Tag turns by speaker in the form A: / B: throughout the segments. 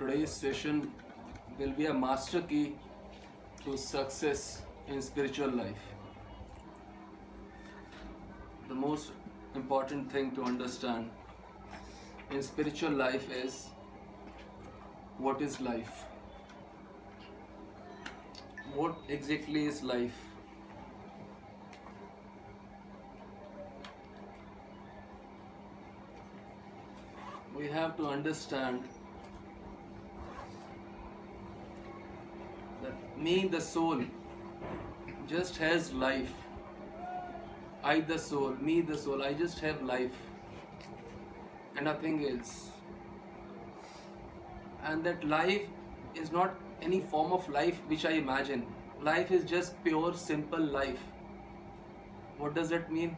A: today's session will be a master key to success in spiritual life. The most important thing to understand in spiritual life is what is life? What exactly is life? We have to understand that me, the soul, just has life. I, the soul, me, the soul, I just have life and nothing else. And that life is not any form of life which I imagine. Life is just pure, simple life. What does that mean?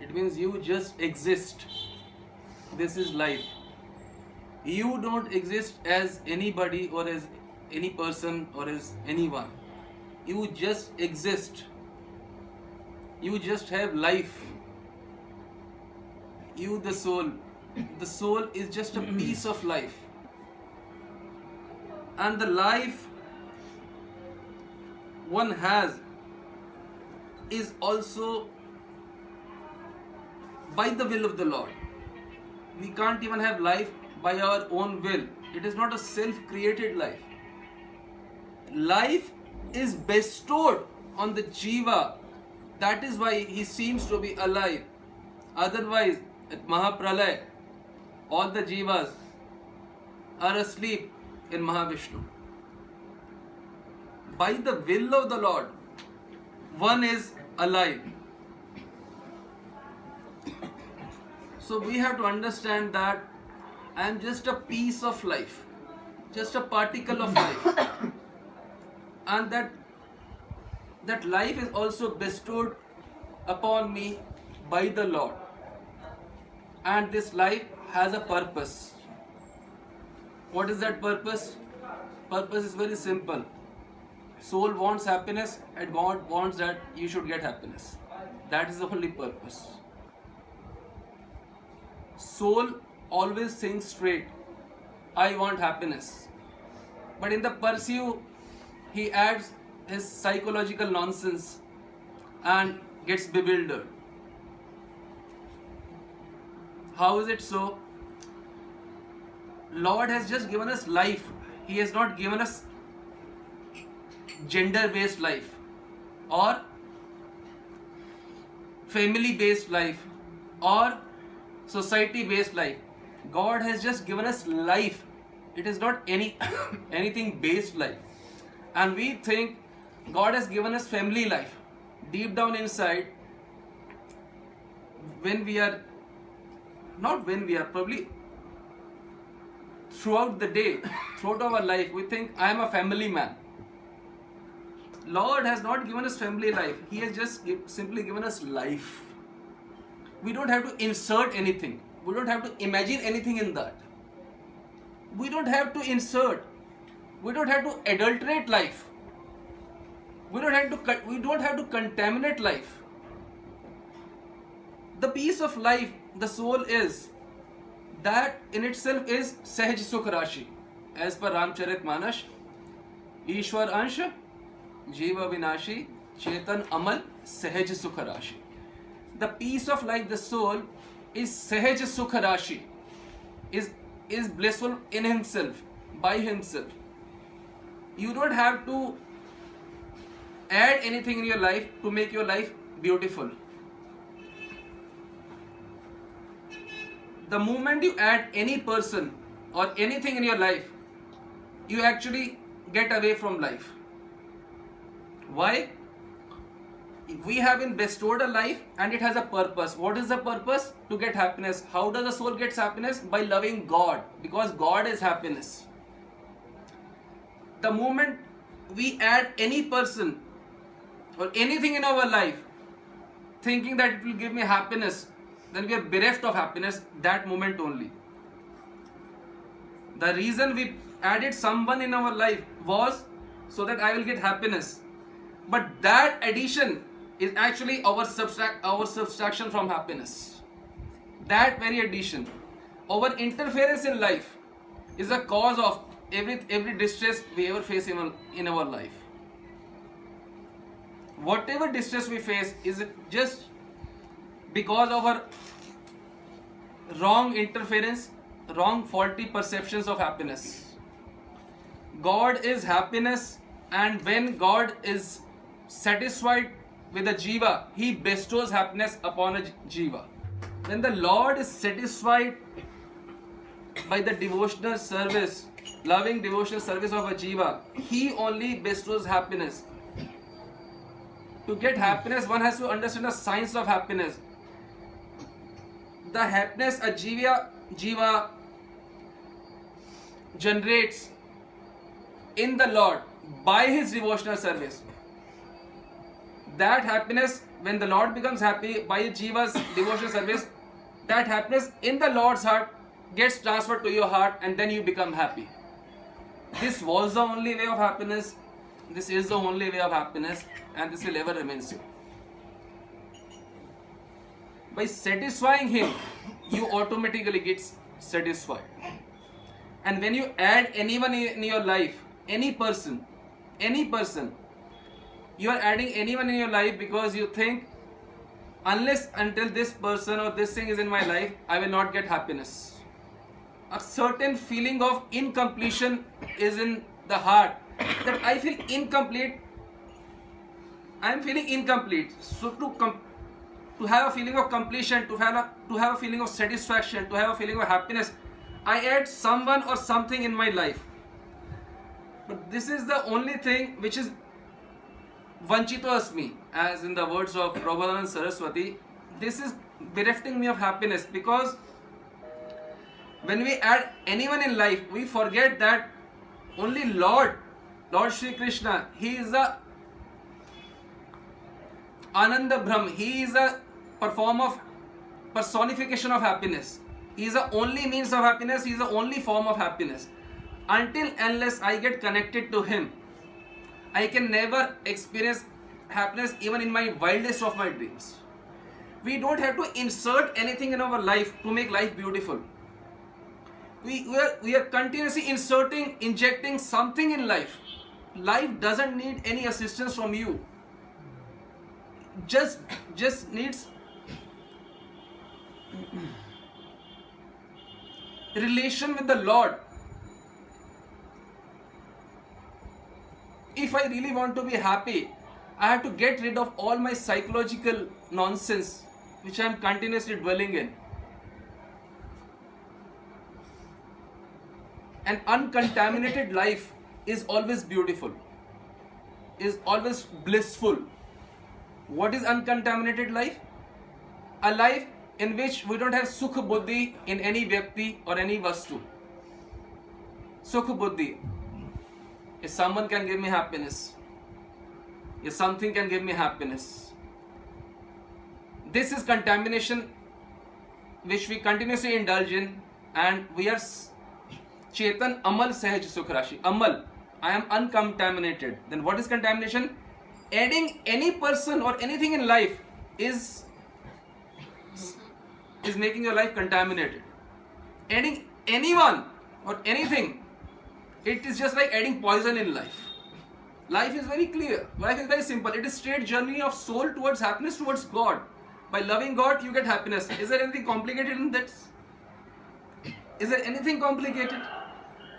A: It means you just exist. This is life. You don't exist as anybody or as any person or as anyone. You just exist. You just have life. You, the soul, the soul is just a piece of life. And the life one has is also by the will of the Lord. We can't even have life by our own will. It is not a self created life. Life is bestowed on the Jiva. That is why he seems to be alive. Otherwise, at Mahapralaya, all the Jivas are asleep in Mahavishnu. By the will of the Lord, one is alive. So we have to understand that I am just a piece of life, just a particle of life, and that that life is also bestowed upon me by the Lord, and this life has a purpose. What is that purpose? Purpose is very simple. Soul wants happiness, and God wants that you should get happiness. That is the only purpose soul always thinks straight i want happiness but in the pursuit he adds his psychological nonsense and gets bewildered. How is it so? Lord has just given us life. He has not given us gender based life or family based life or society based life. God has just given us life. It is not any anything based life and we think god has given us family life. Deep down inside when we are not when we are probably throughout the day throughout our life we think i am a family man. Lord has not given us family life. He has just give, simply given us life. We don't have to insert anything. We don't have to imagine anything in that. We don't have to insert we don't have to adulterate life we don't have to we don't have to contaminate life the piece of life the soul is that in itself is sahaj sukh rashi as per ramcharit manas ईश्वर अंश जीव विनाशी चेतन अमल सहज सुख राशि the peace of life, the soul, is Sahaj Sukha Rashi, is, is blissful in himself, by himself. you don't have to add anything in your life to make your life beautiful. The moment you add any person or anything in your life, you actually get away from life. Why? we have been bestowed a life and it has a purpose. What is the purpose? To get happiness. How does the soul gets happiness? By loving God because God is happiness. The moment we add any person or anything in our life thinking that it will give me happiness, then we are bereft of happiness that moment only. The reason we added someone in our life was so that I will get happiness. But that addition is actually our subtract our subtraction from happiness that very addition our interference in life is a cause of every every distress we ever face in our, in our life. Whatever distress we face is just because of our wrong interference, wrong faulty perceptions of happiness. God is happiness, and when God is satisfied with a jiva, He bestows happiness upon a jiva. When the Lord is satisfied by the devotional service, loving devotional service of a jiva, He only bestows happiness. To get happiness, one has to understand the science of happiness. The happiness a jiva, jiva generates in the Lord by his devotional service. That happiness, when the Lord becomes happy by a jiva's devotional service, that happiness in the Lord's heart gets transferred to your heart and then you become happy. This was the only way of happiness. This is the only way of happiness and this will ever remain so. By satisfying him, you automatically get satisfied. And when you add anyone in your life, any person, any person, you are adding anyone in your life because you think unless until this person or this thing is in my life, I will not get happiness. A certain feeling of incompletion is in the heart that I feel incomplete. I am feeling incomplete. So to com- to have a feeling of completion, to have a, to have a feeling of satisfaction, to have a feeling of happiness, I add someone or something in my life. But this is the only thing which is vanchito asmi, as in the words of Prabhupada Saraswati. This is berefting me of happiness because when we add anyone in life, we forget that only Lord, Lord Shri Krishna, He is a Ananda Brahm, He is a perform of personification of happiness. He is the only means of happiness, He is the only form of happiness. Until unless I get connected to Him, I can never experience happiness even in my wildest of my dreams. We don't have to insert anything in our life to make life beautiful. We, we, are, we are continuously inserting, injecting something in life. Life doesn't need any assistance from you. Just just needs relation with the Lord. If I really want to be happy, I have to get rid of all my psychological nonsense which I am continuously dwelling in. An uncontaminated life is always beautiful, is always blissful. What is uncontaminated life? A life in which we don't have sukh buddhi in any vyakti or any vastu. Sukh buddhi. If someone can give me happiness, if something can give me happiness, this is contamination which we continuously indulge in, and we are chetan amal sahaj sukh rashi. Amal, I am uncontaminated. Then what is contamination? Adding any person or anything in life is is making your life contaminated. Adding anyone or anything, it is just like adding poison in life. Life is very clear. Life is very simple. It is straight journey of soul towards happiness, towards God. By loving God, you get happiness. Is there anything complicated in that? Is there anything complicated?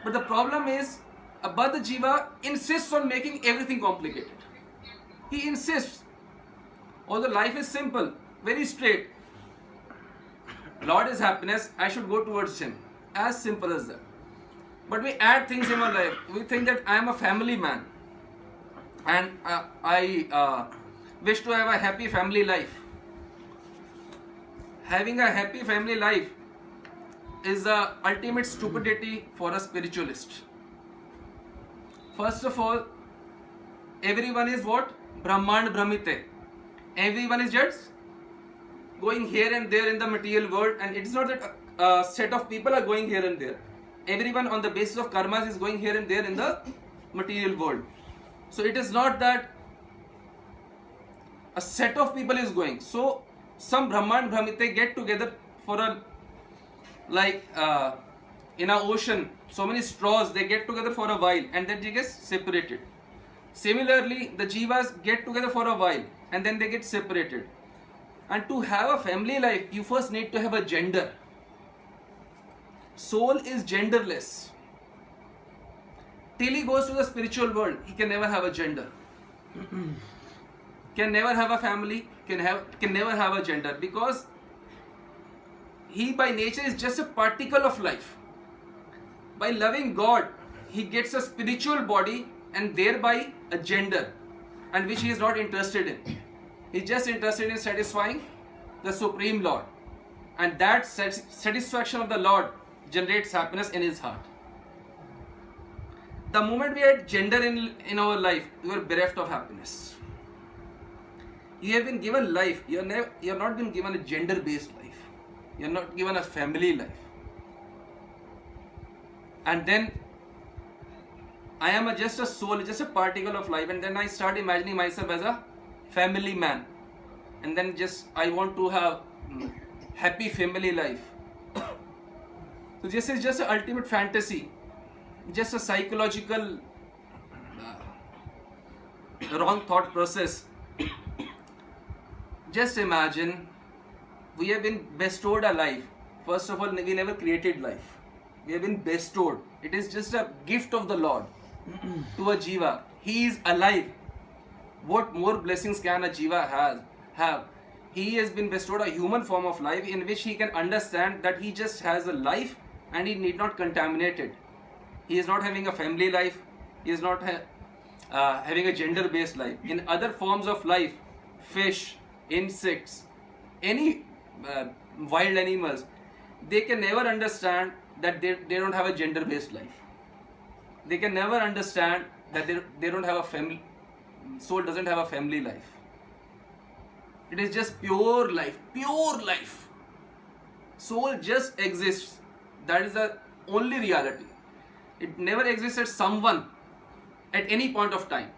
A: But the problem is, Abad Jiva insists on making everything complicated. He insists. Although life is simple, very straight. Lord is happiness, I should go towards Him. As simple as that. But we add things in our life. We think that I am a family man and uh, I uh, wish to have a happy family life. Having a happy family life is the ultimate stupidity for a spiritualist. First of all, everyone is what? Brahman Brahmite. Everyone is just going here and there in the material world, and it's not that a set of people are going here and there. Everyone on the basis of karmas is going here and there in the material world. So it is not that a set of people is going. So some Brahman Brahmite get together for a like uh, in a ocean so many straws, they get together for a while and then they get separated. Similarly, the jivas get together for a while and then they get separated. And to have a family life, you first need to have a gender. Soul is genderless. Till he goes to the spiritual world, he can never have a gender. can never have a family, can have can never have a gender because he by nature is just a particle of life. By loving God, he gets a spiritual body and thereby a gender, and which he is not interested in. He's just interested in satisfying the Supreme Lord. And that satisfaction of the Lord generates happiness in his heart. The moment we add gender in, in our life, you are bereft of happiness. You have been given life, you are, never, you have not been given a gender based life. You are not given a family life. And then I am a, just a soul, just a particle of life, and then I start imagining myself as a family man, and then just I want to have happy family life. so this is just an ultimate fantasy, just a psychological uh, wrong thought process. just imagine we have been bestowed a life. First of all, we never created life. We have been bestowed. It is just a gift of the Lord to a jiva. He is alive. What more blessings can a jiva has have? He has been bestowed a human form of life in which he can understand that he just has a life and he need not contaminate it. He is not having a family life. He is not ha- uh, having a gender-based life. In other forms of life, fish, insects, any uh, wild animals, they can never understand that they, they don't have a gender-based life. They can never understand that they, they don't have a family soul doesn't have a family life. It is just pure life pure life. Soul just exists. That is the only reality. It never exists at someone at any point of time.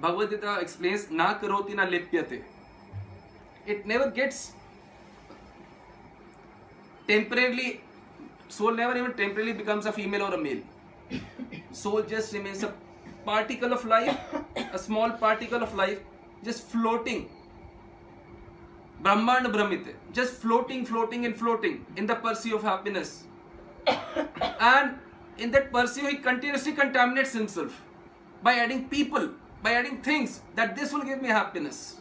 A: Bhagavad gita explains na karoti na lipyate it never gets temporarily soul never even temporarily becomes a female or a male soul just remains a particle of life, a small particle of life, just floating. Brahmand Brahmite, just floating, floating, and floating in the pursuit of happiness. and in that pursuit, he continuously contaminates himself by adding people, by adding things that this will give me happiness.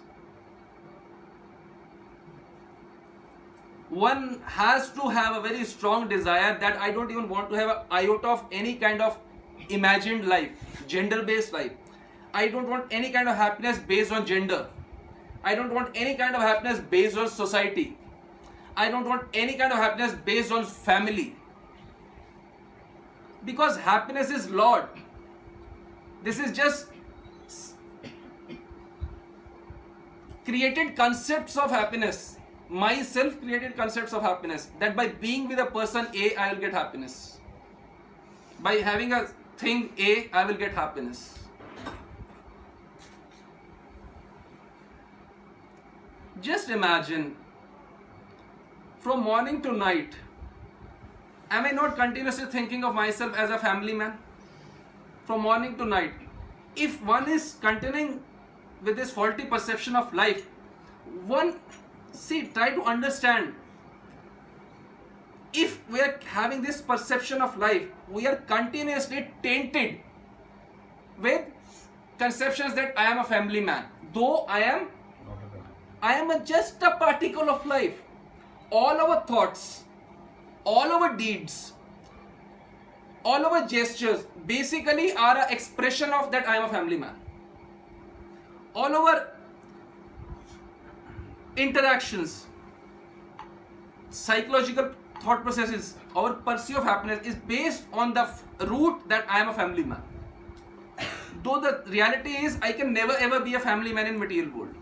A: One has to have a very strong desire that I don't even want to have an iota of any kind of imagined life, gender based life. I don't want any kind of happiness based on gender. I don't want any kind of happiness based on society. I don't want any kind of happiness based on family. Because happiness is Lord. This is just created concepts of happiness my self created concepts of happiness that by being with a person A, I will get happiness. By having a thing A, I will get happiness. Just imagine from morning to night, am I not continuously thinking of myself as a family man? From morning to night. If one is continuing with this faulty perception of life, one see, try to understand. If we are having this perception of life, we are continuously tainted with conceptions that I am a family man. Though I am, I am a, just a particle of life. All our thoughts, all our deeds, all our gestures basically are an expression of that I am a family man. All our interactions, psychological thought processes, our pursuit of happiness is based on the f- root that I am a family man. Though the reality is, I can never ever be a family man in material world.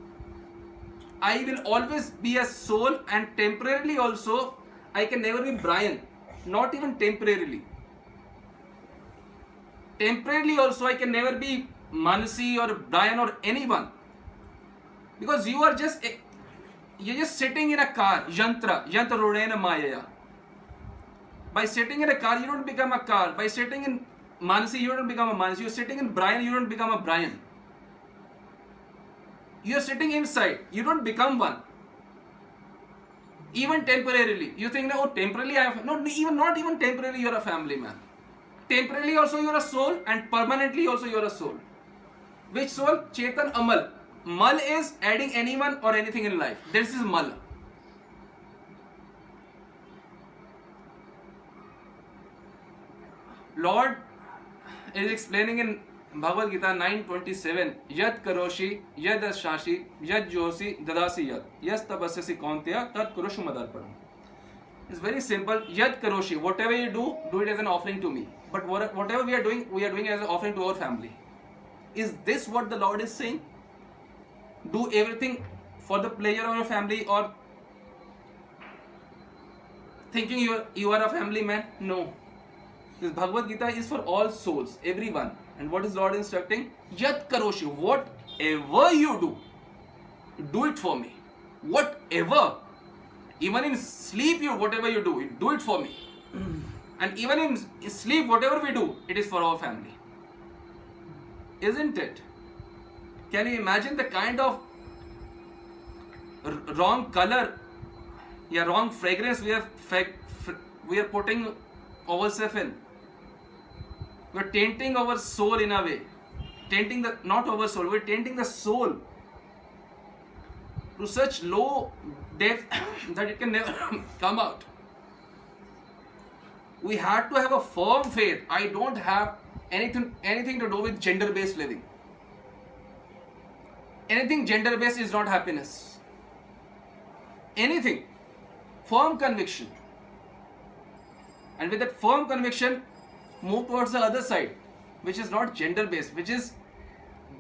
A: I will always be a soul, and temporarily also, I can never be Brian, not even temporarily. Temporarily also, I can never be Manasi or Brian or anyone because you are just you're just sitting in a car, yantra, yantra rodena maya. By sitting in a car, you don't become a car. By sitting in Manasi, you don't become a Manasi. You're sitting in Brian, you don't become a Brian. You're sitting inside, you don't become one. Even temporarily. You think, oh, temporarily I have not even not even temporarily you're a family man. Temporarily also you're a soul, and permanently also you're a soul. Which soul? Chetan Amal. Mal is adding anyone or anything in life. This is Mal. Lord is explaining in Bhagavad Gita 9.27 Yad karoshi, yad shashi, yad josi, dadasi yad. Yas tapasyasi kauntya, tat kurushu madarpanam. It's very simple. Yad karoshi, whatever you do, do it as an offering to me. But whatever we are doing, we are doing as an offering to our family. Is this what the Lord is saying? Do everything for the pleasure of your family or thinking you are, you are a family man? No. This Bhagavad Gita is for all souls, everyone. And what is Lord instructing? Yat karoshi, whatever you do, do it for me. Whatever. Even in sleep, you whatever you do, do it for me. And even in sleep, whatever we do, it is for our family. Isn't it? Can you imagine the kind of wrong color, yeah, wrong fragrance we are we are putting ourselves in? We're tainting our soul in a way. Tainting the not our soul, we're tainting the soul to such low depth that it can never come out. We had to have a firm faith. I don't have anything anything to do with gender-based living. Anything gender-based is not happiness. Anything. Firm conviction. And with that firm conviction, move towards the other side, which is not gender based, which is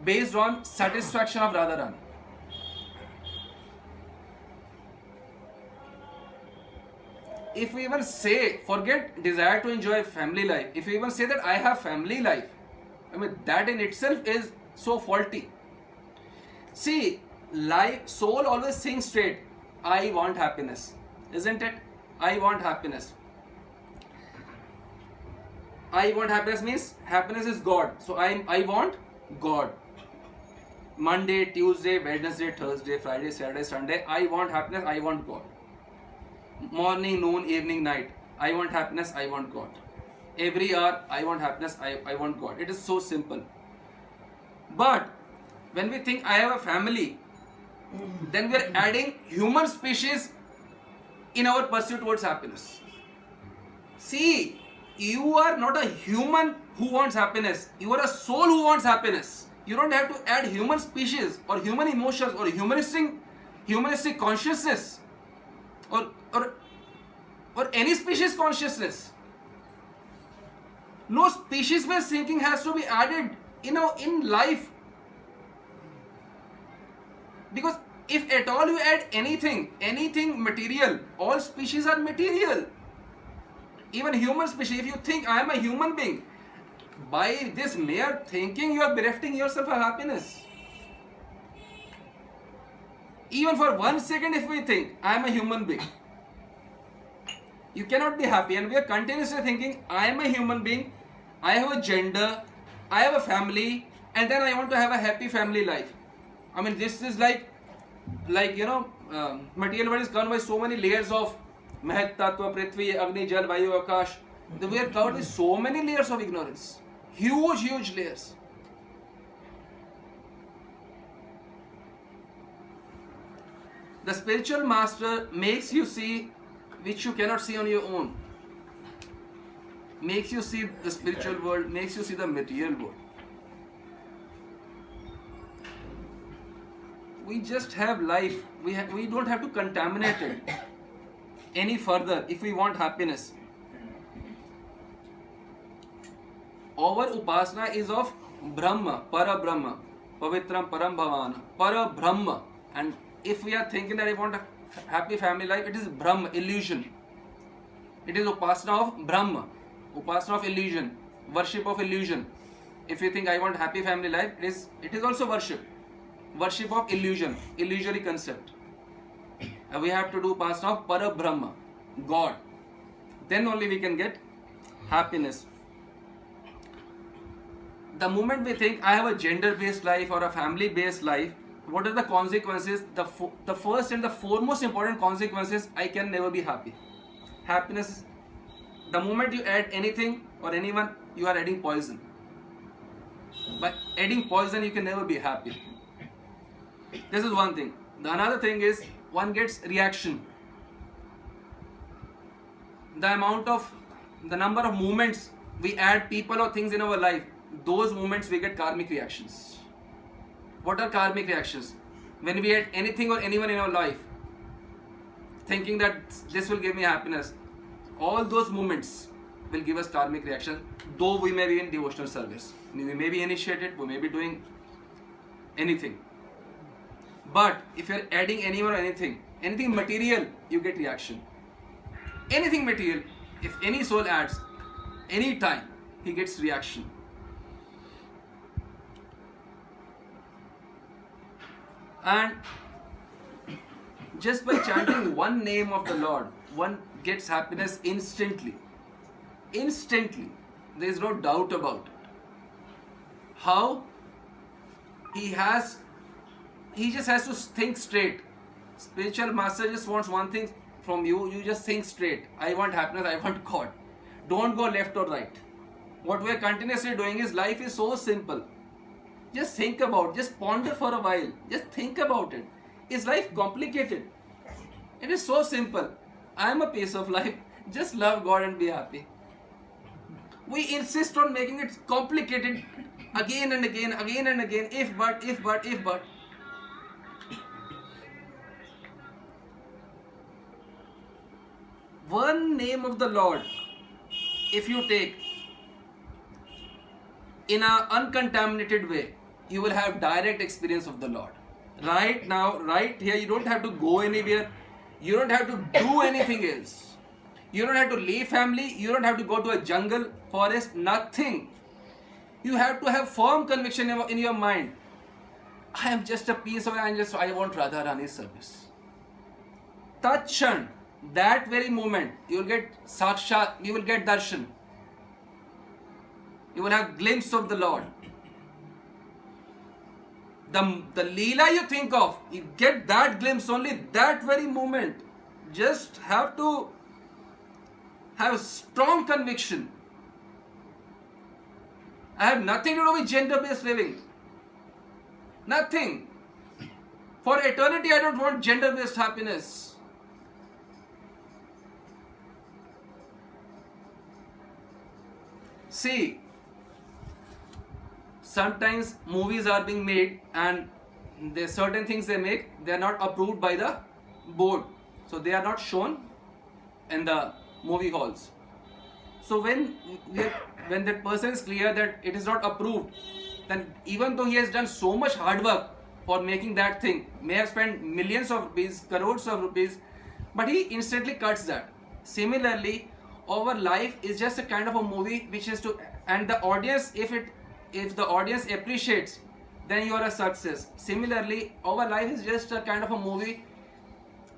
A: based on satisfaction of Radharani. If we even say, forget desire to enjoy family life, if we even say that I have family life, I mean, that in itself is so faulty. See, life, soul always thinks straight. I want happiness, isn't it? I want happiness. I want happiness means happiness is God. So I I want God. Monday, Tuesday, Wednesday, Thursday, Friday, Saturday, Sunday. I want happiness. I want God. Morning, noon, evening, night. I want happiness. I want God. Every hour, I want happiness. I, I want God. It is so simple. But when we think I have a family, then we are adding human species in our pursuit towards happiness. See, you are not a human who wants happiness. You are a soul who wants happiness. You don't have to add human species or human emotions or humanistic humanistic consciousness or or or any species consciousness. No species-based thinking has to be added you know in life. Because if at all you add anything, anything material, all species are material even human species, if you think I am a human being, by this mere thinking, you are berefting yourself of happiness. Even for one second, if we think I am a human being, you cannot be happy. And we are continuously thinking I am a human being, I have a gender, I have a family, and then I want to have a happy family life. I mean, this is like, like you know, um, material world is covered by so many layers of Mahat, Tattva, Prithvi, Agni, Jal, Vayu, Akash. We are covered with so many layers of ignorance. Huge, huge layers. The spiritual master makes you see which you cannot see on your own. Makes you see the spiritual world, makes you see the material world. We just have life we ha- we don't have to contaminate it any further if we want happiness. Our upasana is of Brahma, Para Brahma, Pavitram Param Bhavan, Para Brahma. And if we are thinking that I want a happy family life, it is Bhrama, illusion. It is upasana of Bhrama, upasana of illusion, worship of illusion. If you think I want happy family life, it is it is also worship, worship of illusion, illusory concept. we have to do past of Parabrahma, God. then only we can get happiness. The moment we think i have a gender based life or a family based life what are the consequences? The fo- the first and the foremost important consequences i can never be happy. Happiness the moment you add anything or anyone you are adding poison. By adding poison you can never be happy this is one thing. The another thing is one gets reaction. The amount of the number of moments we add people or things in our life those moments we get karmic reactions. What are karmic reactions? When we add anything or anyone in our life thinking that this will give me happiness all those moments will give us karmic reaction though we may be in devotional service. We may be initiated we may be doing anything but if you're adding anyone or anything anything material you get reaction. Anything material if any soul adds any time he gets reaction. And just by chanting one name of the lord one gets happiness instantly. Instantly. There is no doubt about it. How? He has he just has to think straight. Spiritual master just wants one thing from you you just think straight. I want happiness i want god. Don't go left or right. What we're continuously doing is life is so simple. Just think about just ponder for a while. Just think about it. Is life complicated? It is so simple. I am a piece of life. Just love god and be happy. We insist on making it complicated again and again again and again. If but if but if but one name of the Lord, if you take in an uncontaminated way, you will have direct experience of the Lord. Right now, right here, you don't have to go anywhere. You don't have to do anything else. You don't have to leave family. You don't have to go to a jungle, forest, nothing. You have to have firm conviction in your mind. I am just a piece of I so I want Radha Rani's service. Tachan, that very moment, you will get sakshat, you will get darshan. You will have glimpse of the Lord. The, the Leela you think of, you get that glimpse only that very moment. Just have to have a strong conviction. I have nothing to do with gender based living. Nothing. For eternity, I don't want gender based happiness. See, sometimes movies are being made and there certain things they make they are not approved by the board. So they are not shown in the movie halls. So when when that person is clear that it is not approved then even though he has done so much hard work for making that thing may have spent millions of rupees crores of rupees but he instantly cuts that. Similarly our life is just a kind of a movie which is to and the audience if it if the audience appreciates then you are a success. Similarly our life is just a kind of a movie.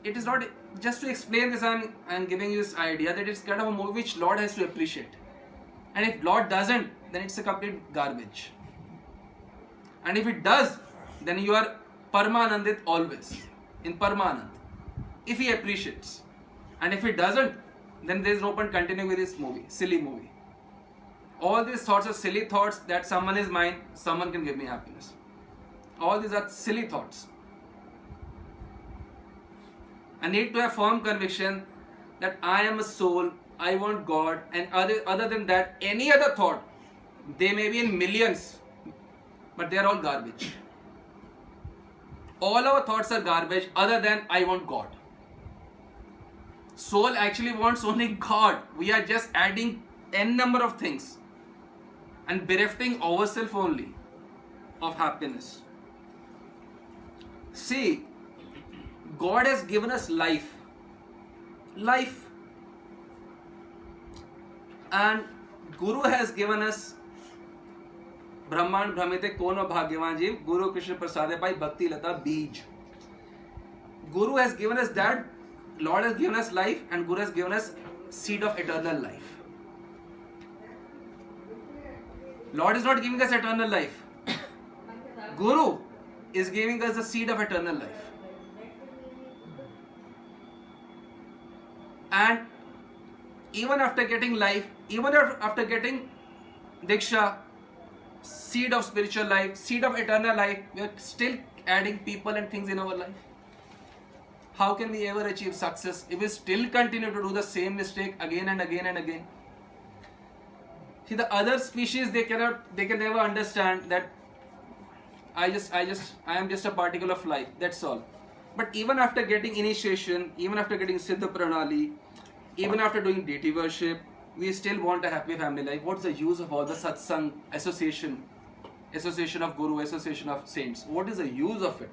A: It is not just to explain this i'm i'm giving you this idea that it's kind of a movie which lord has to appreciate. And if lord doesn't then it's a complete garbage. And if it does then you are parmanandit always. In parmanand. If he appreciates. And if he doesn't then there is no point continuing with this movie, silly movie. All these thoughts are silly thoughts that someone is mine, someone can give me happiness. All these are silly thoughts. I need to have firm conviction that I am a soul, I want God, and other, other than that, any other thought, they may be in millions, but they are all garbage. All our thoughts are garbage other than I want God soul actually wants only God. We are just adding n number of things and berefting ourselves only of happiness. See, God has given us life. Life. And Guru has given us ब्रह्मांड भ्रमित कौन भाग्यवान जीव गुरु Krishna Prasad by Bhakti Lata Beej. Guru has given us that Lord has given us life and Guru has given us seed of eternal life. Lord is not giving us eternal life. Guru is giving us the seed of eternal life. And even after getting life, even after getting Diksha, seed of spiritual life, seed of eternal life, we are still adding people and things in our life. How can we ever achieve success if we still continue to do the same mistake again and again and again? See the other species they cannot they can never understand that I just I just I am just a particle of life, that's all. But even after getting initiation, even after getting Siddha Pranali, even after doing deity worship, we still want a happy family life. What's the use of all the satsang, association, association of guru, association of saints? What is the use of it?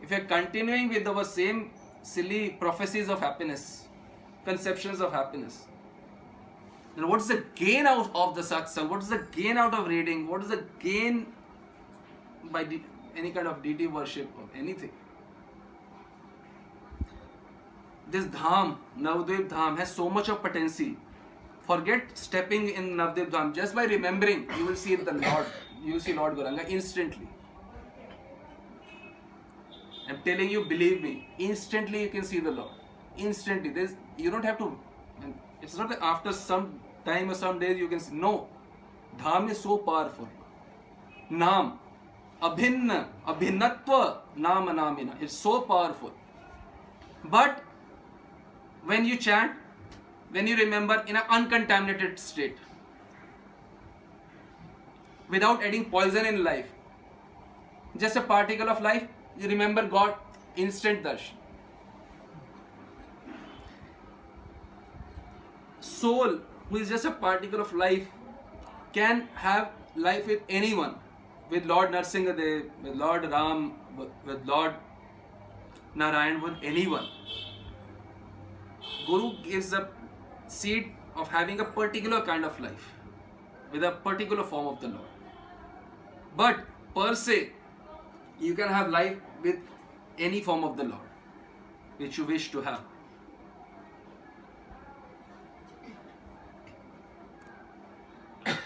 A: If you're continuing with our same silly prophecies of happiness, conceptions of happiness, then what is the gain out of the satsang? What is the gain out of reading? What is the gain by de- any kind of deity worship or anything? This dham, Navadvip dham, has so much of potency. Forget stepping in Navadvip dham. Just by remembering, you will see the Lord. You will see Lord Gauranga instantly. I'm telling you, believe me, instantly you can see the Lord. Instantly. There's, you don't have to. It's not that after some time or some days you can see. No. Dham is so powerful. Nam. Abhinna. Abhinnatva. Nama namina. It's so powerful. But when you chant, when you remember in an uncontaminated state, without adding poison in life, just a particle of life, remember God, instant darshan. Soul, who is just a particle of life, can have life with anyone, with Lord Narsingadev, with Lord Ram, with Lord Narayan, with anyone. Guru gives the seed of having a particular kind of life with a particular form of the Lord. But per se, you can have life with any form of the Lord which you wish to have.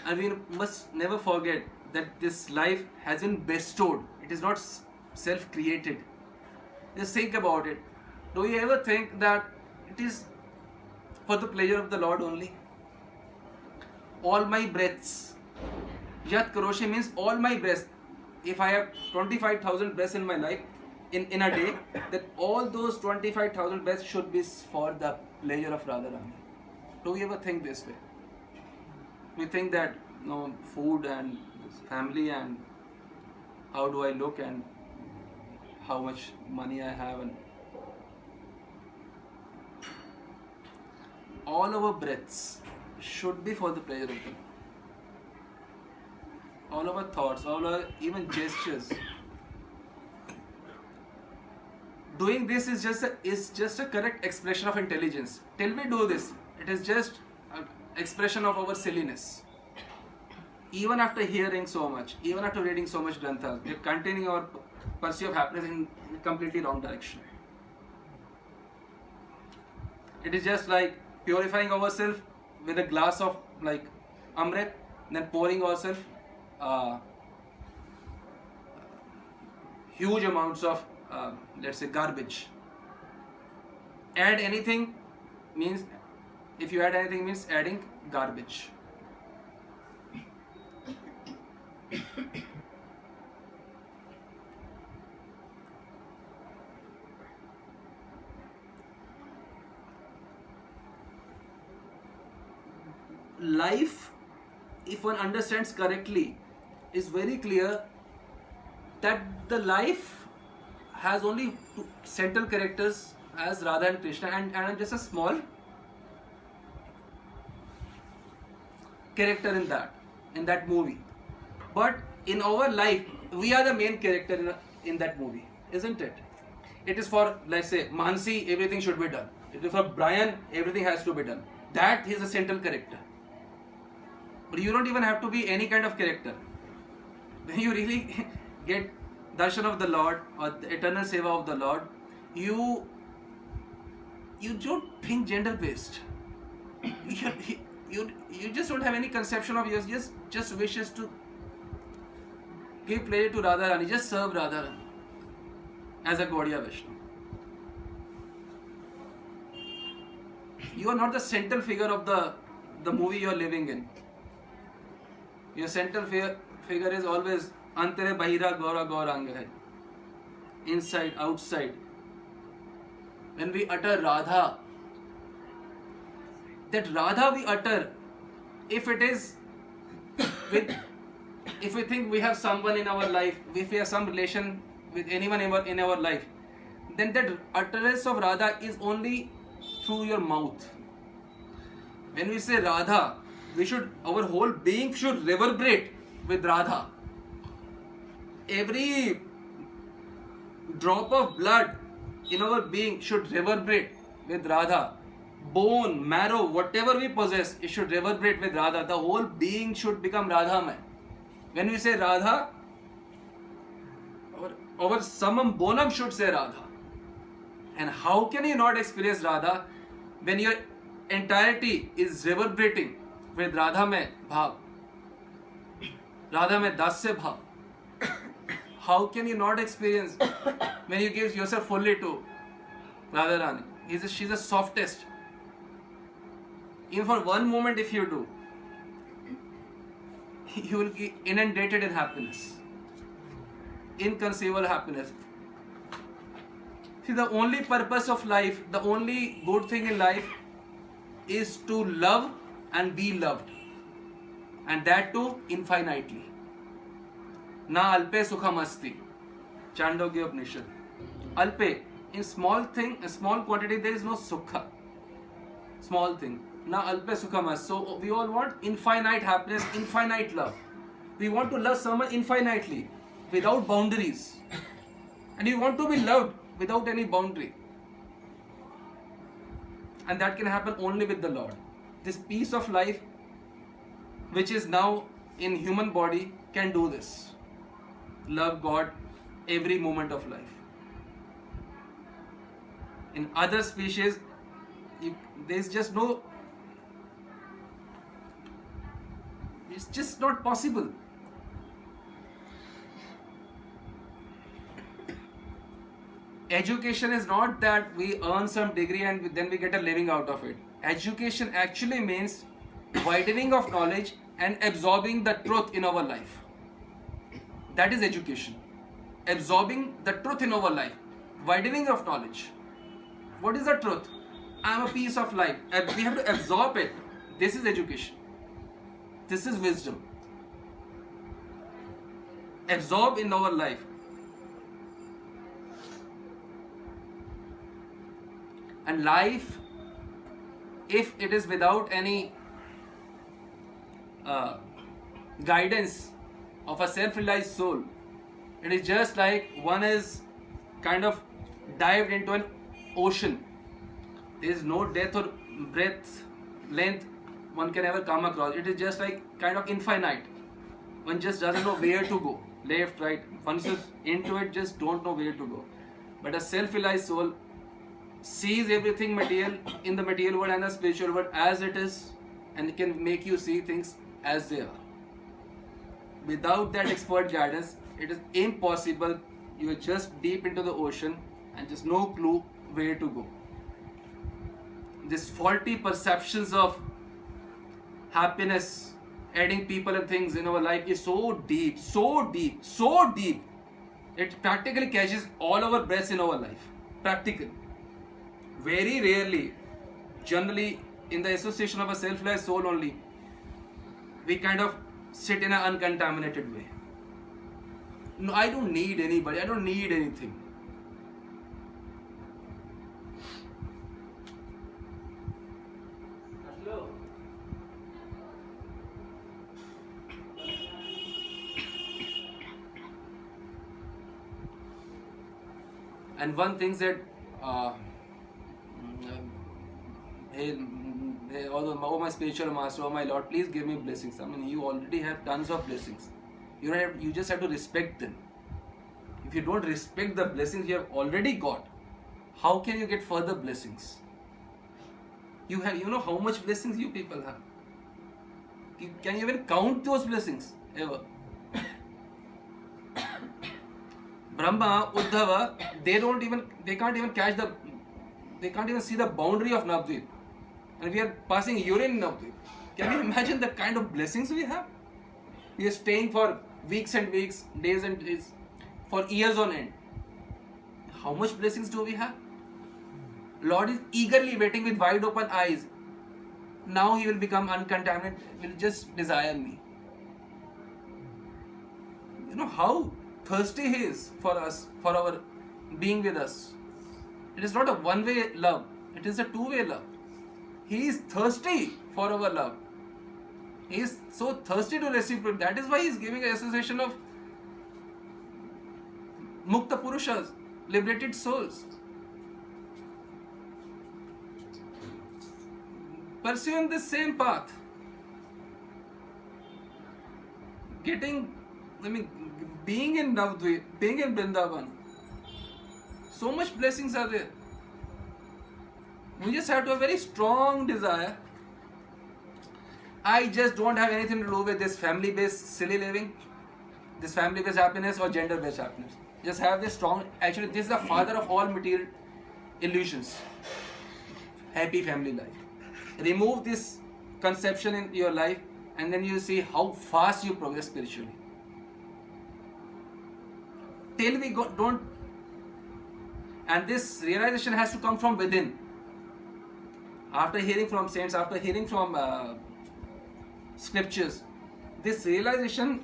A: And we must never forget that this life has been bestowed, it is not self created. Just think about it. Do you ever think that it is for the pleasure of the Lord only? All my breaths. Yat Karoshe means all my breaths. If I have 25,000 breaths in my life, in, in a day, that all those 25,000 breaths should be for the pleasure of Radharani. Do we ever think this way? We think that you know, food and family and how do I look and how much money I have and all our breaths should be for the pleasure of the. All our thoughts, all our even gestures. Doing this is just a, is just a correct expression of intelligence. Till we do this, it is just an expression of our silliness. Even after hearing so much, even after reading so much granthas, we are continuing our pursuit of happiness in completely wrong direction. It is just like purifying ourselves with a glass of like amrit, then pouring ourselves uh, huge amounts of uh, let's say garbage. Add anything means if you add anything means adding garbage. life, if one understands correctly, is very clear that the life has only two central characters as Radha and Krishna, and, and just a small character in that in that movie. But in our life, we are the main character in, in that movie, isn't it? It is for let's say Mansi, everything should be done. It is for Brian, everything has to be done. That is a central character. But you don't even have to be any kind of character. You really get darshan of the Lord or the eternal seva of the Lord, you you don't think gender based. you, you, you just don't have any conception of yours, just, just wishes to give pleasure to Radha Radharani, just serve Radharani as a Gaudiya Vaishnava. You are not the central figure of the, the movie you are living in. Your central fi- figure is always अंतरे बहिरा गौरा गौरांग है inside outside when we utter Radha that Radha we utter if it is with if you think we have someone in our life if you some relation with anyone ever in our life then that utterance of Radha is only through your mouth when we say Radha we should our whole being should reverberate with Radha every drop of blood in our being should reverberate with Radha bone marrow whatever we possess it should reverberate with Radha the whole being should become Radha my when you say Radha और समम Bonham should say Radha and how can you not experience Radha when your entirety is reverberating with Radha मै भाव Radha mein dasya bhav. How can you not experience when you give yourself fully to Radharani? He's a, she's the softest. Even for one moment, if you do, you will be inundated in happiness, inconceivable happiness. See, the only purpose of life, the only good thing in life is to love and be loved. And that too infinitely. Na alpe sukham asti. Chandogya Upanishad. Alpe, in small thing, a small quantity, there is no sukha. Small thing. Na alpe sukham asti. So we all want infinite happiness, infinite love. We want to love someone infinitely, without boundaries. And you want to be loved without any boundary. And that can happen only with the Lord. This piece of life, which is now in human body, can do this. Love God every moment of life. In other species, you, there's just no. It's just not possible. education is not that we earn some degree and then we get a living out of it. Education actually means widening of knowledge and absorbing the truth in our life. That is education. Absorbing the truth in our life. Widening of knowledge. What is the truth? I am a piece of life. We have to absorb it. This is education. This is wisdom. Absorb in our life. And life, if it is without any uh, guidance of a self realized soul, it is just like one is kind of dived into an ocean. There is no depth or breadth, length one can ever come across. It is just like kind of infinite. One just doesn't know where to go. Left, right. Once is into it, just don't know where to go. But a self realized soul sees everything material in the material world and the spiritual world as it is and can make you see things as they are. Without that expert guidance, it is impossible. You are just deep into the ocean and just no clue where to go. This faulty perceptions of happiness, adding people and things in our life is so deep, so deep, so deep. It practically catches all our breaths in our life. Practically very rarely, generally in the association of a self-realized soul only, we kind of sit in an uncontaminated way. No, I don't need anybody. I don't need anything. And one thing that uh, hey, although oh my spiritual master, oh my Lord, please give me blessings. I mean, you already have tons of blessings. You have, you just have to respect them. If you don't respect the blessings you have already got, how can you get further blessings? You have, you know how much blessings you people have. Can you even count those blessings ever? Brahma, Uddhava, they don't even, they can't even catch the, they can't even see the boundary of Navadvip. And we are passing urine in Navadvip. Can you imagine the kind of blessings we have? We are staying for weeks and weeks, days and days, for years on end. How much blessings do we have? Lord is eagerly waiting with wide open eyes. Now he will become uncontaminated, will just desire me. You know how thirsty he is for us, for our being with us. It is not a one way love, it is a two way love. He is thirsty for our love. He is so thirsty to receive. That is why he is giving an association of Mukta Purushas, liberated souls. Pursuing the same path. Getting, I mean, being in Navadvip, being in Vrindavan. So much blessings are there. We just have to have very strong desire. I just don't have anything to do with this family based silly living, this family based happiness or gender based happiness. Just have this strong, actually, this is the father of all material illusions. Happy family life. Remove this conception in your life, and then you see how fast you progress spiritually. Till we go, don't, and this realization has to come from within after hearing from saints, after hearing from uh, scriptures, this realization,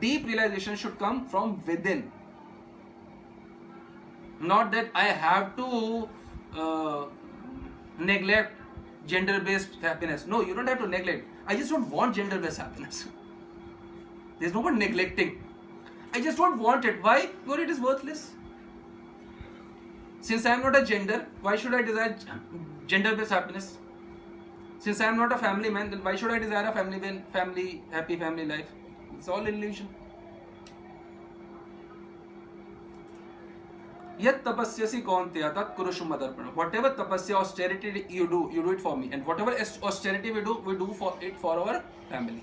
A: deep realization, should come from within. Not that I have to uh, neglect gender based happiness. No, you don't have to neglect. I just don't want gender based happiness. There's no point neglecting. I just don't want it. Why? Because it is worthless. Since I am not a gender, why should I desire gender based happiness? Since I am not a family man, then why should I desire a family man, family, happy family life? It's all illusion. Yat tapasyasi kaunteya tat kurushu madarpana. Whatever tapasya austerity you do, you do it for me. And whatever austerity we do, we do for it for our family.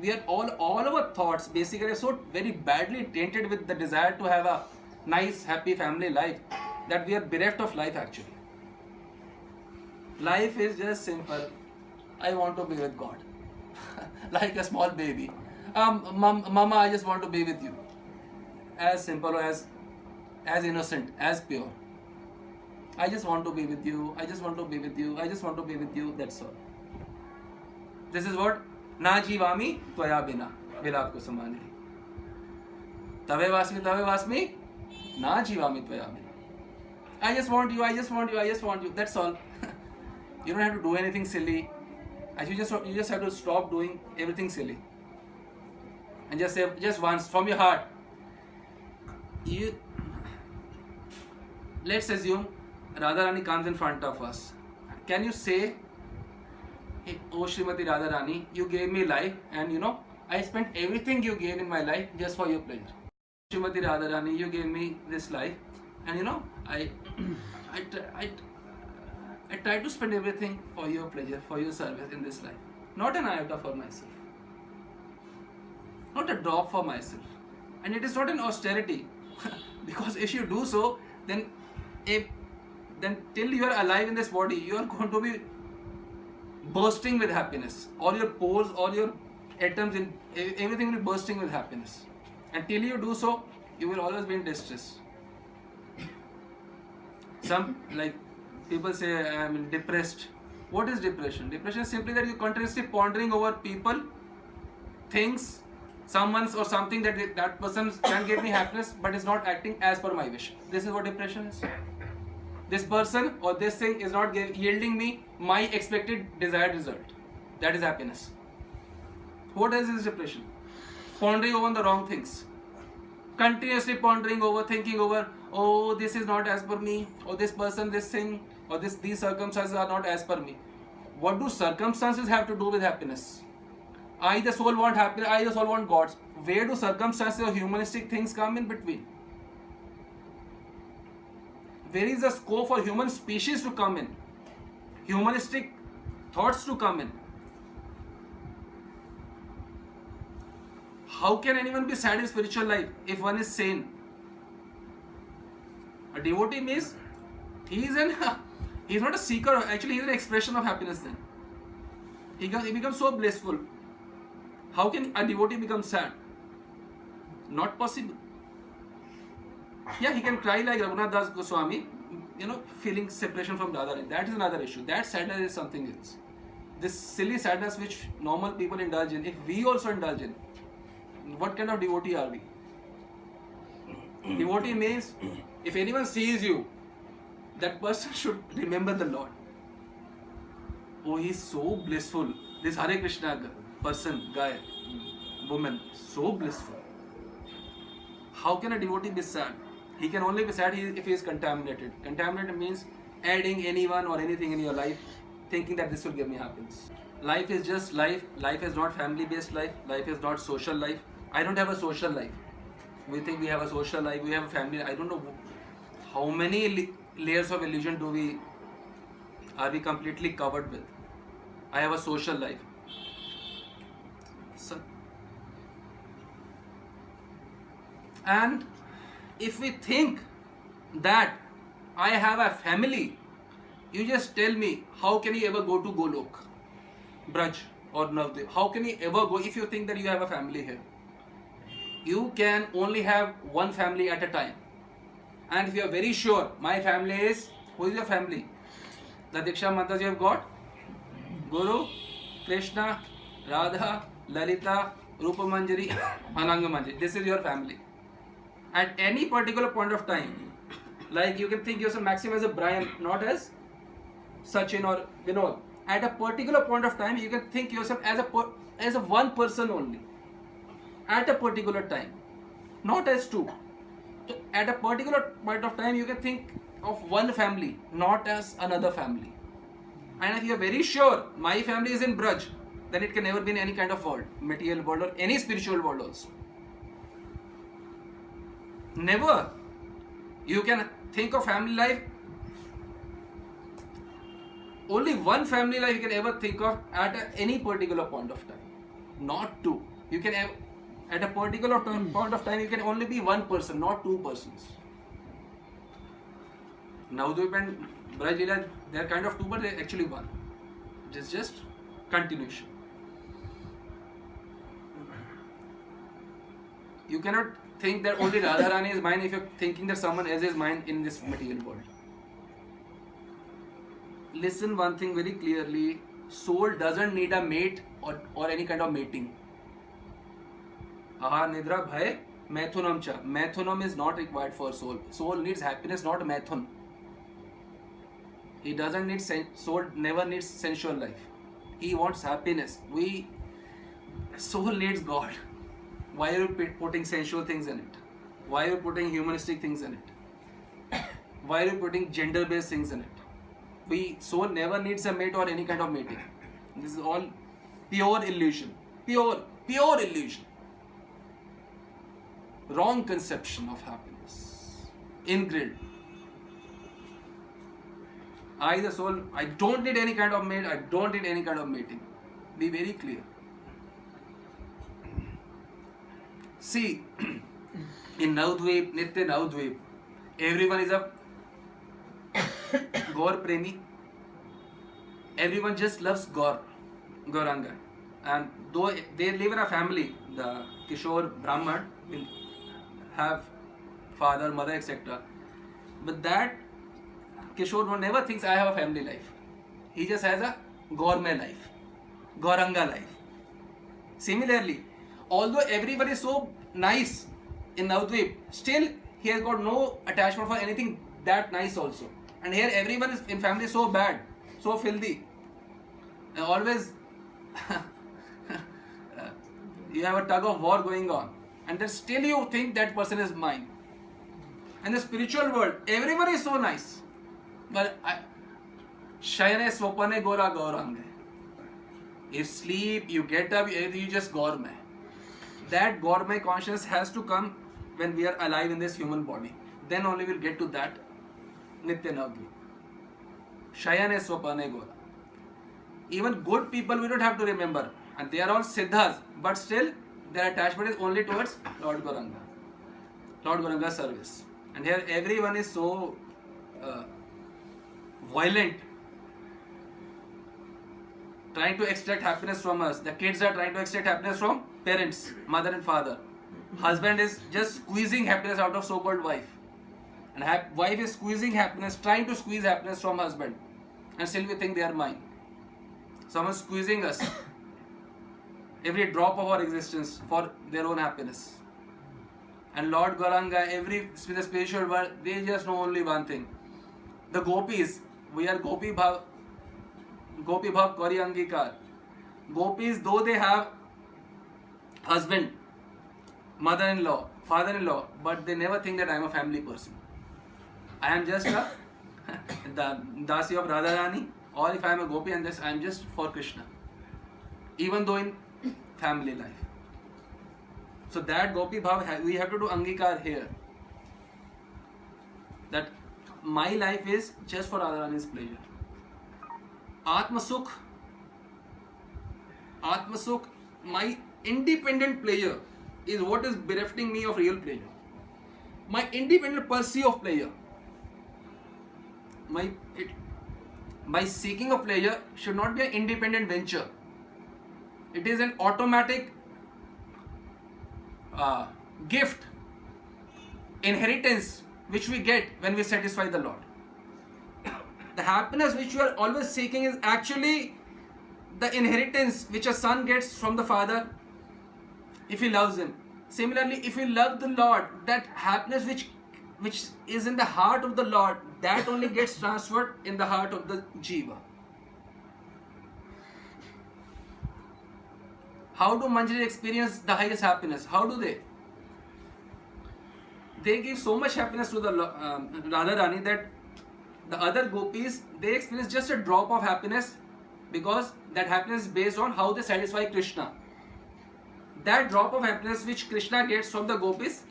A: We are all all our thoughts basically so very badly tainted with the desire to have a nice, happy family life that we are bereft of life actually. Life is just simple. I want to be with God. like a small baby. Um, mom, mama, I just want to be with you. As simple as as innocent, as pure. I just want to be with you. I just want to be with you. I just want to be with you. That's all. This is what na jivami tvaya bina. विलाप को समाने तवे वास्मी तवे वास्मी ना जीवामी tvaya bina. I just want you. I just want you. I just want you. That's all. you don't have to do anything silly. And you just you just have to stop doing everything silly. And just say just once from your heart. You let's assume Radharani comes in front of us. Can you say, hey, Oh Srimati Radharani, you gave me life, and you know, I spent everything you gave in my life just for your pleasure. Srimati Radharani, you gave me this life, and you know, I, I, I, I try to spend everything for your pleasure, for your service in this life. Not an iota for myself, not a drop for myself, and it is not an austerity, because if you do so, then if then till you are alive in this body, you are going to be bursting with happiness. All your pores, all your atoms, in everything will be bursting with happiness. Until you do so, you will always be in distress. Some like people say I'm depressed. What is depression? Depression is simply that you're continuously pondering over people, things, someone's or something that they- that person can give me happiness, but is not acting as per my wish. This is what depression is this person or this thing is not yielding me my expected desired result. That is happiness. What else is depression? Pondering over the wrong things. Continuously pondering over, thinking over, oh, this is not as per me, or this person, this thing, or this these circumstances are not as per me. What do circumstances have to do with happiness? I the soul want happiness, I the soul want God. Where do circumstances or humanistic things come in between? where is the scope for human species to come in? humanistic thoughts to come in. How can anyone be sad in spiritual life if one is sane? A devotee means he is an he is not a seeker. Actually, he is an expression of happiness. Then he, he becomes so blissful. How can a devotee become sad? Not possible. Yeah, he can cry like Raghunath Das Goswami, you know, feeling separation from Radharani. That is another issue. That sadness is something else. This silly sadness which normal people indulge in, if we also indulge in, what kind of devotee are we? devotee means if anyone sees you, that person should remember the Lord. Oh, he's so blissful. This Hare Krishna person, guy, woman, so blissful. How can a devotee be sad? He can only be sad if he is contaminated. Contaminated means adding anyone or anything in your life, thinking that this will give me happiness. Life is just life. Life is not family based life. Life is not social life. I don't have a social life. We think we have a social life, we have a family. I don't know how many layers of illusion do we are we completely covered with. I have a social life. So, and if we think that I have a family, you just tell me how can you ever go to Golok, Braj or Navadvip? How can you ever go if you think that you have a family here? You can only have one family at a time. And if you are very sure my family is, who is your family? The Diksha mantras you have got? Guru, Krishna, Radha, Lalita, Rupa Manjari. This is your family at any particular point of time, like you can think yourself maximum as a Brian, not as Sachin or Vinod. At a particular point of time, you can think yourself as a as a one person only. At a particular time, not as two. At a particular point of time, you can think of one family, not as another family. And if you are very sure my family is in Braj, then it can never be in any kind of world, material world or any spiritual world also. Never. You can think of family life. Only one family life you can ever think of at any particular point of time. Not two. You can have, at a particular point of time you can only be one person, not two persons. Navadvip and Brajila, they are kind of two, but they're actually one. It is just continuation. You cannot think that only Radharani is mine if you're thinking that someone else is mine in this material world. Listen one thing very clearly soul doesn't need a mate or, or any kind of mating. Aha, Nidra Bhai, Methunam cha. Methunam is not required for soul. Soul needs happiness, not methun. He doesn't need sen- soul never needs sensual life. He wants happiness. We soul needs God. Why are you putting sensual things in it? Why are you putting humanistic things in it? Why are you putting gender based things in it? We soul never needs a mate or any kind of mating. This is all pure illusion. Pure, pure illusion. Wrong conception of happiness. Ingrained. I, the soul, I don't need any kind of mate, I don't need any kind of mating. Be very clear. See, in Navadvip, Nitya Navadvip, everyone is a Gaur Premi. Everyone just loves Gaur, Gauranga. And though they live in a family, the Kishore Brahman will have father, mother, etc. But that Kishore never thinks I have a family life. He just has a gourmet life, Gauranga life. Similarly, although everybody is so nice in Navadvip, still he has got no attachment for anything that nice also. And here everyone is in family so bad, so filthy. Always uh, you have a tug of war going on. And then still you think that person is mine. And the spiritual world, everyone is so nice. But I, Shayane Swapane Gora Gaurang. You sleep, you get up, you just gourmet that gourmet consciousness has to come when we are alive in this human body. Then only we'll get to that Nitya Navadvip. Shayane Swapane Gora. even good people we don't have to remember. And they are all Siddhas, but still their attachment is only towards Lord Gauranga. Lord Gauranga service. And here everyone is so uh, violent, trying to extract happiness from us. The kids are trying to extract happiness from parents, mother and father. Husband is just squeezing happiness out of so-called wife. And hap- wife is squeezing happiness, trying to squeeze happiness from husband. And still we think they are mine. Someone squeezing us. Every drop of our existence for their own happiness. And Lord Gauranga, every the spiritual world, they just know only one thing. The gopis, we are gopi bhav, gopi bhav kari angikar. Gopis, though they have husband, mother-in-law, father-in-law, but they never think that I am a family person. I am just a the dasi of Radharani, or if I am a gopi and this, I am just for Krishna. Even though in family life. So that gopi bhav we have to do angikar here. That my life is just for Radharani's pleasure. Atma Sukh, Atma Sukh, my independent pleasure is what is berefting me of real pleasure. My independent pursuit of pleasure, my it, my seeking of pleasure should not be an independent venture. It is an automatic uh, gift, inheritance which we get when we satisfy the Lord. The happiness which you are always seeking is actually the inheritance which a son gets from the father if he loves him. Similarly, if you love the Lord, that happiness which which is in the heart of the Lord, that only gets transferred in the heart of the Jiva. How do Manjari experience the highest happiness? How do they? They give so much happiness to the um, Radharani that the other gopis they experience just a drop of happiness because that happiness is based on how they satisfy Krishna. That drop of happiness which Krishna gets from the gopis,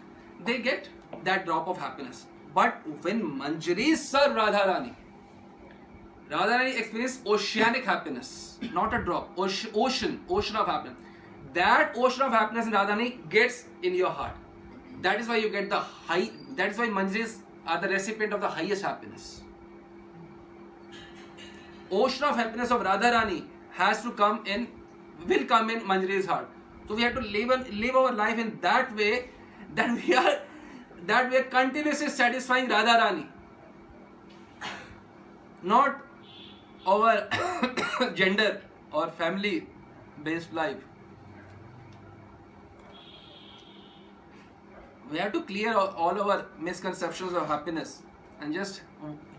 A: they get that drop of happiness. But when Manjari serve Radharani, Radharani experience oceanic happiness, not a drop, ocean, ocean of happiness. That ocean of happiness in Radharani gets in your heart. That is why you get the high. That is why Manjaris are the recipient of the highest happiness. Ocean of happiness of Radharani has to come in, will come in Manjari's heart. So we have to live live our life in that way that we are that we are continuously satisfying Radharani. Not our gender or family based life. We have to clear all our misconceptions of happiness and just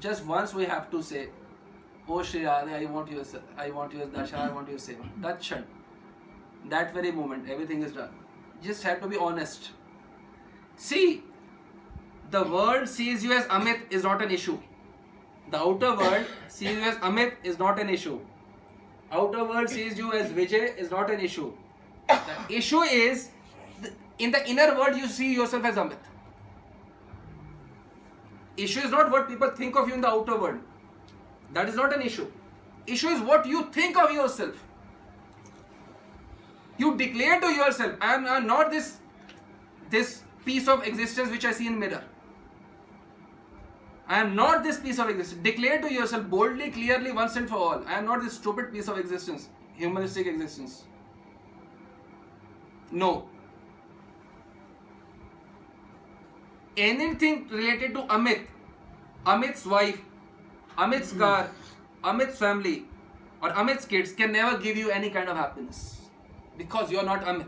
A: just once we have to say, Oh Shri Radhe, I want your I want your darshan, I want your seva. That kshan, that very moment, everything is done. Just have to be honest. See, the world sees you as Amit is not an issue. The outer world sees you as Amit is not an issue. Outer world sees you as Vijay is not an issue. The issue is in the inner world you see yourself as Amit. Issue is not what people think of you in the outer world. That is not an issue. Issue is what you think of yourself. You declare to yourself, I am uh, not this this piece of existence which I see in mirror. I am not this piece of existence. Declare to yourself boldly, clearly, once and for all. I am not this stupid piece of existence, humanistic existence. No. Anything related to Amit, Amit's wife, Amit's hmm. car, Amit's family, or Amit's kids can never give you any kind of happiness because you're not Amit.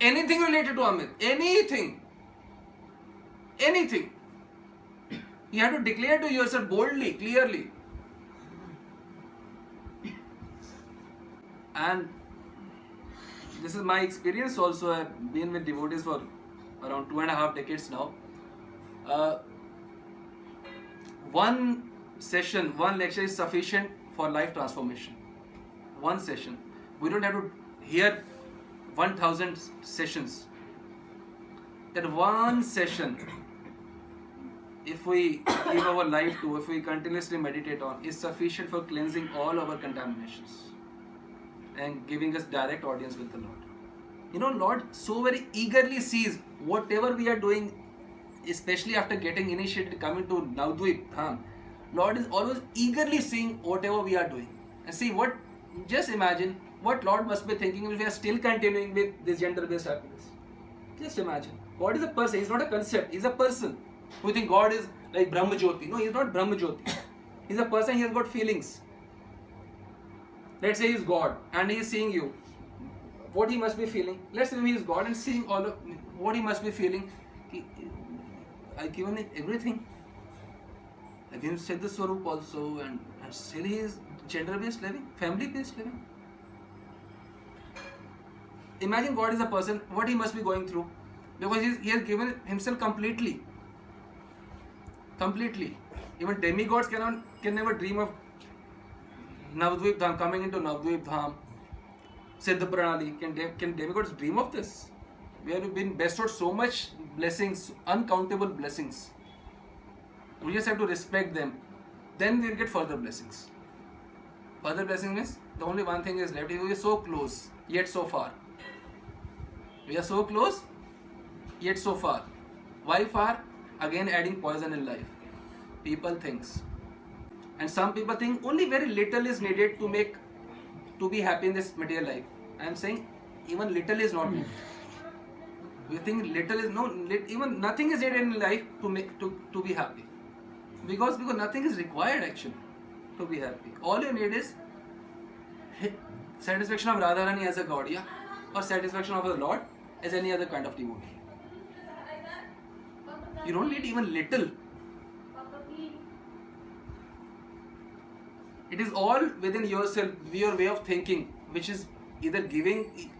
A: Anything related to Amit, anything, anything, you have to declare to yourself boldly, clearly. And this is my experience also. I've been with devotees for around two and a half decades now. Uh, one session, one lecture is sufficient for life transformation. One session. We don't have to hear 1000 sessions. That one session if we give our life to, if we continuously meditate on, is sufficient for cleansing all our contaminations and giving us direct audience with the Lord. You know, Lord so very eagerly sees whatever we are doing, especially after getting initiated, coming to Navadvip Dham. Lord is always eagerly seeing whatever we are doing. And see what, just imagine what Lord must be thinking if we are still continuing with this gender based happiness. Just imagine. God is a person, He's not a concept, He's a person. We think God is like Brahma Jyoti. No, He's not Brahma Jyoti. He's a person, He has got feelings. Let's say He's God and He is seeing you. What He must be feeling. Let's say He is God and seeing all of what He must be feeling. He, I've given it everything. I've given Siddha Swarup also, and, and still He is gender based living, family based living. Imagine God is a person, what He must be going through because he's, he has given himself completely completely even demigods cannot can never dream of Navadvip Dham coming into Navadvip Dham Siddha Pranali can, can demigods dream of this we have been bestowed so much blessings uncountable blessings we just have to respect them then we'll get further blessings further blessing means the only one thing is left we are so close yet so far we are so close yet so far. Why far? Again adding poison in life. People thinks. And some people think only very little is needed to make to be happy in this material life. I am saying even little is not hmm. needed. We think little is no even nothing is needed in life to make to, to be happy. Because because nothing is required actually to be happy. All you need is satisfaction of Radharani as a Gaudiya or satisfaction of the Lord as any other kind of devotee. You don't need even little. It is all within yourself, your way of thinking, which is either giving,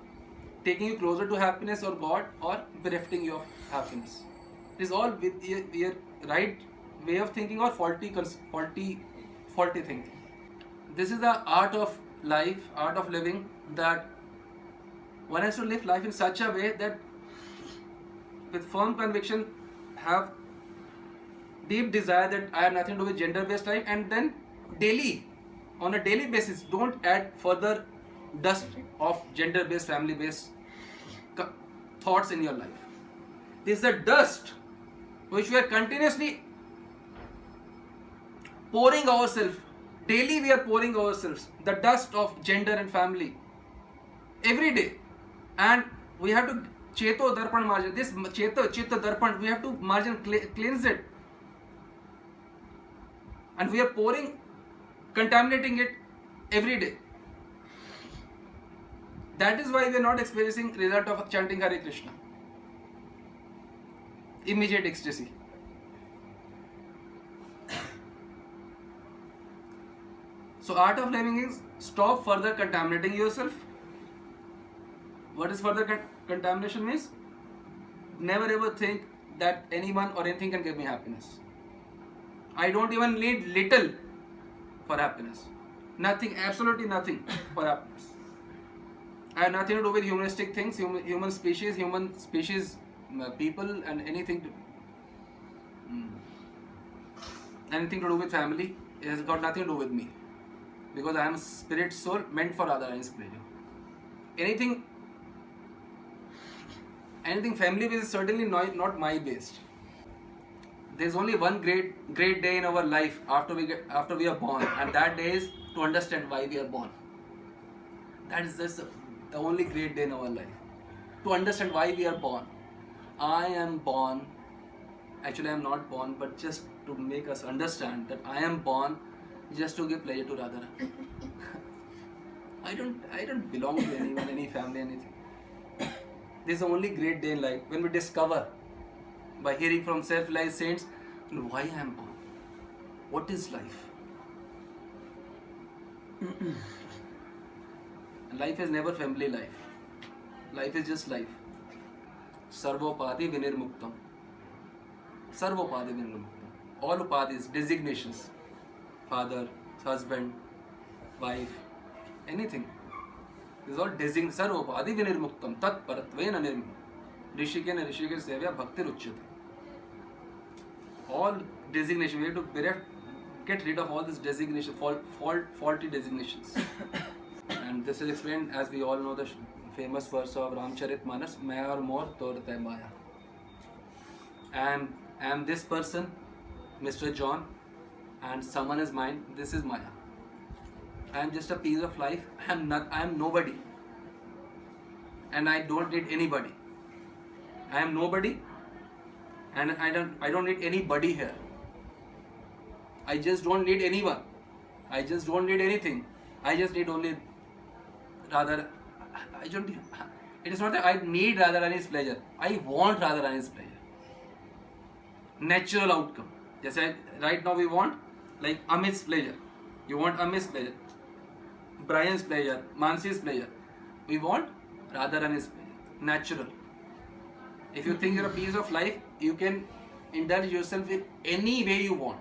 A: taking you closer to happiness or God, or berefting you of happiness. It is all with your, your right way of thinking or faulty, faulty, faulty thinking. This is the art of life, art of living that one has to live life in such a way that with firm conviction have deep desire that I have nothing to do with gender based life and then daily on a daily basis don't add further dust of gender based family based thoughts in your life. This is a dust which we are continuously pouring ourselves daily we are pouring ourselves the dust of gender and family every day. And we have to cheto darpan marjan this cheto chitta darpan we have to marjan cleanse it. And we are pouring contaminating it every day that is why we are not experiencing result of chanting hare krishna immediate ecstasy so art of living is stop further contaminating yourself what is further con- contamination means? Never ever think that anyone or anything can give me happiness. I don't even need little for happiness. Nothing, absolutely nothing for happiness. I have nothing to do with humanistic things, human, human species, human species, uh, people, and anything to mm, anything to do with family. It has got nothing to do with me because I am spirit soul meant for other inspiration. Anything anything family based is certainly not, not my based there's only one great great day in our life after we get after we are born and that day is to understand why we are born. That is just the only great day in our life. To understand why we are born. I am born actually i am not born but just to make us understand that i am born just to give pleasure to radha. I don't i don't belong to anyone any family anything. This is the only great day in life when we discover by hearing from self-realized saints why I am born. What is life? life is never family life. Life is just life. Sarvopadi vinirmuktam. Sarvopadi vinirmuktam. All upadis, designations. Father, husband, wife, anything. This is all design sarvopadi vinirmuktam tat paratvena Rishikesh and Rishikesh Sevya Bhaktir Uchyate. All designation, we have to bereft, get rid of all these designation, fault, faulty designations. and this is explained as we all know the famous verse of Ramcharitmanas: Maya or more, Torte Maya. And I am this person, Mr. John, and someone is mine, this is Maya. I am just a piece of life, I am not I am nobody. And I don't need anybody. I am nobody, and I don't. I don't need anybody here. I just don't need anyone. I just don't need anything. I just need only rather. I don't. It is not that I need Radha Rani's pleasure. I want Radha Rani's pleasure. Natural outcome. Just like right now we want like Amit's pleasure. You want Amit's pleasure. Brian's pleasure. Mansi's pleasure. We want Radha Rani's pleasure. Natural. If you think you're a piece of life, you can indulge yourself in any way you want.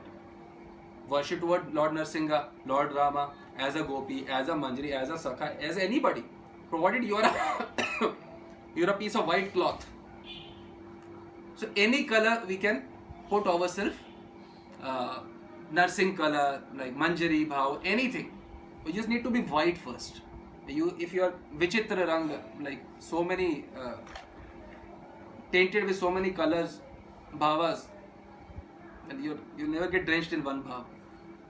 A: Worship toward Lord Narsinga, Lord Rama, as a gopi, as a manjari, as a sakha, as anybody. Provided you are a you're a piece of white cloth. So any color we can put ourselves, uh, nursing color like manjari, bhav, anything. We just need to be white first. You, if you are vichitra rang, like so many uh, tainted with so many colors, bhavas, and you you never get drenched in one bhav.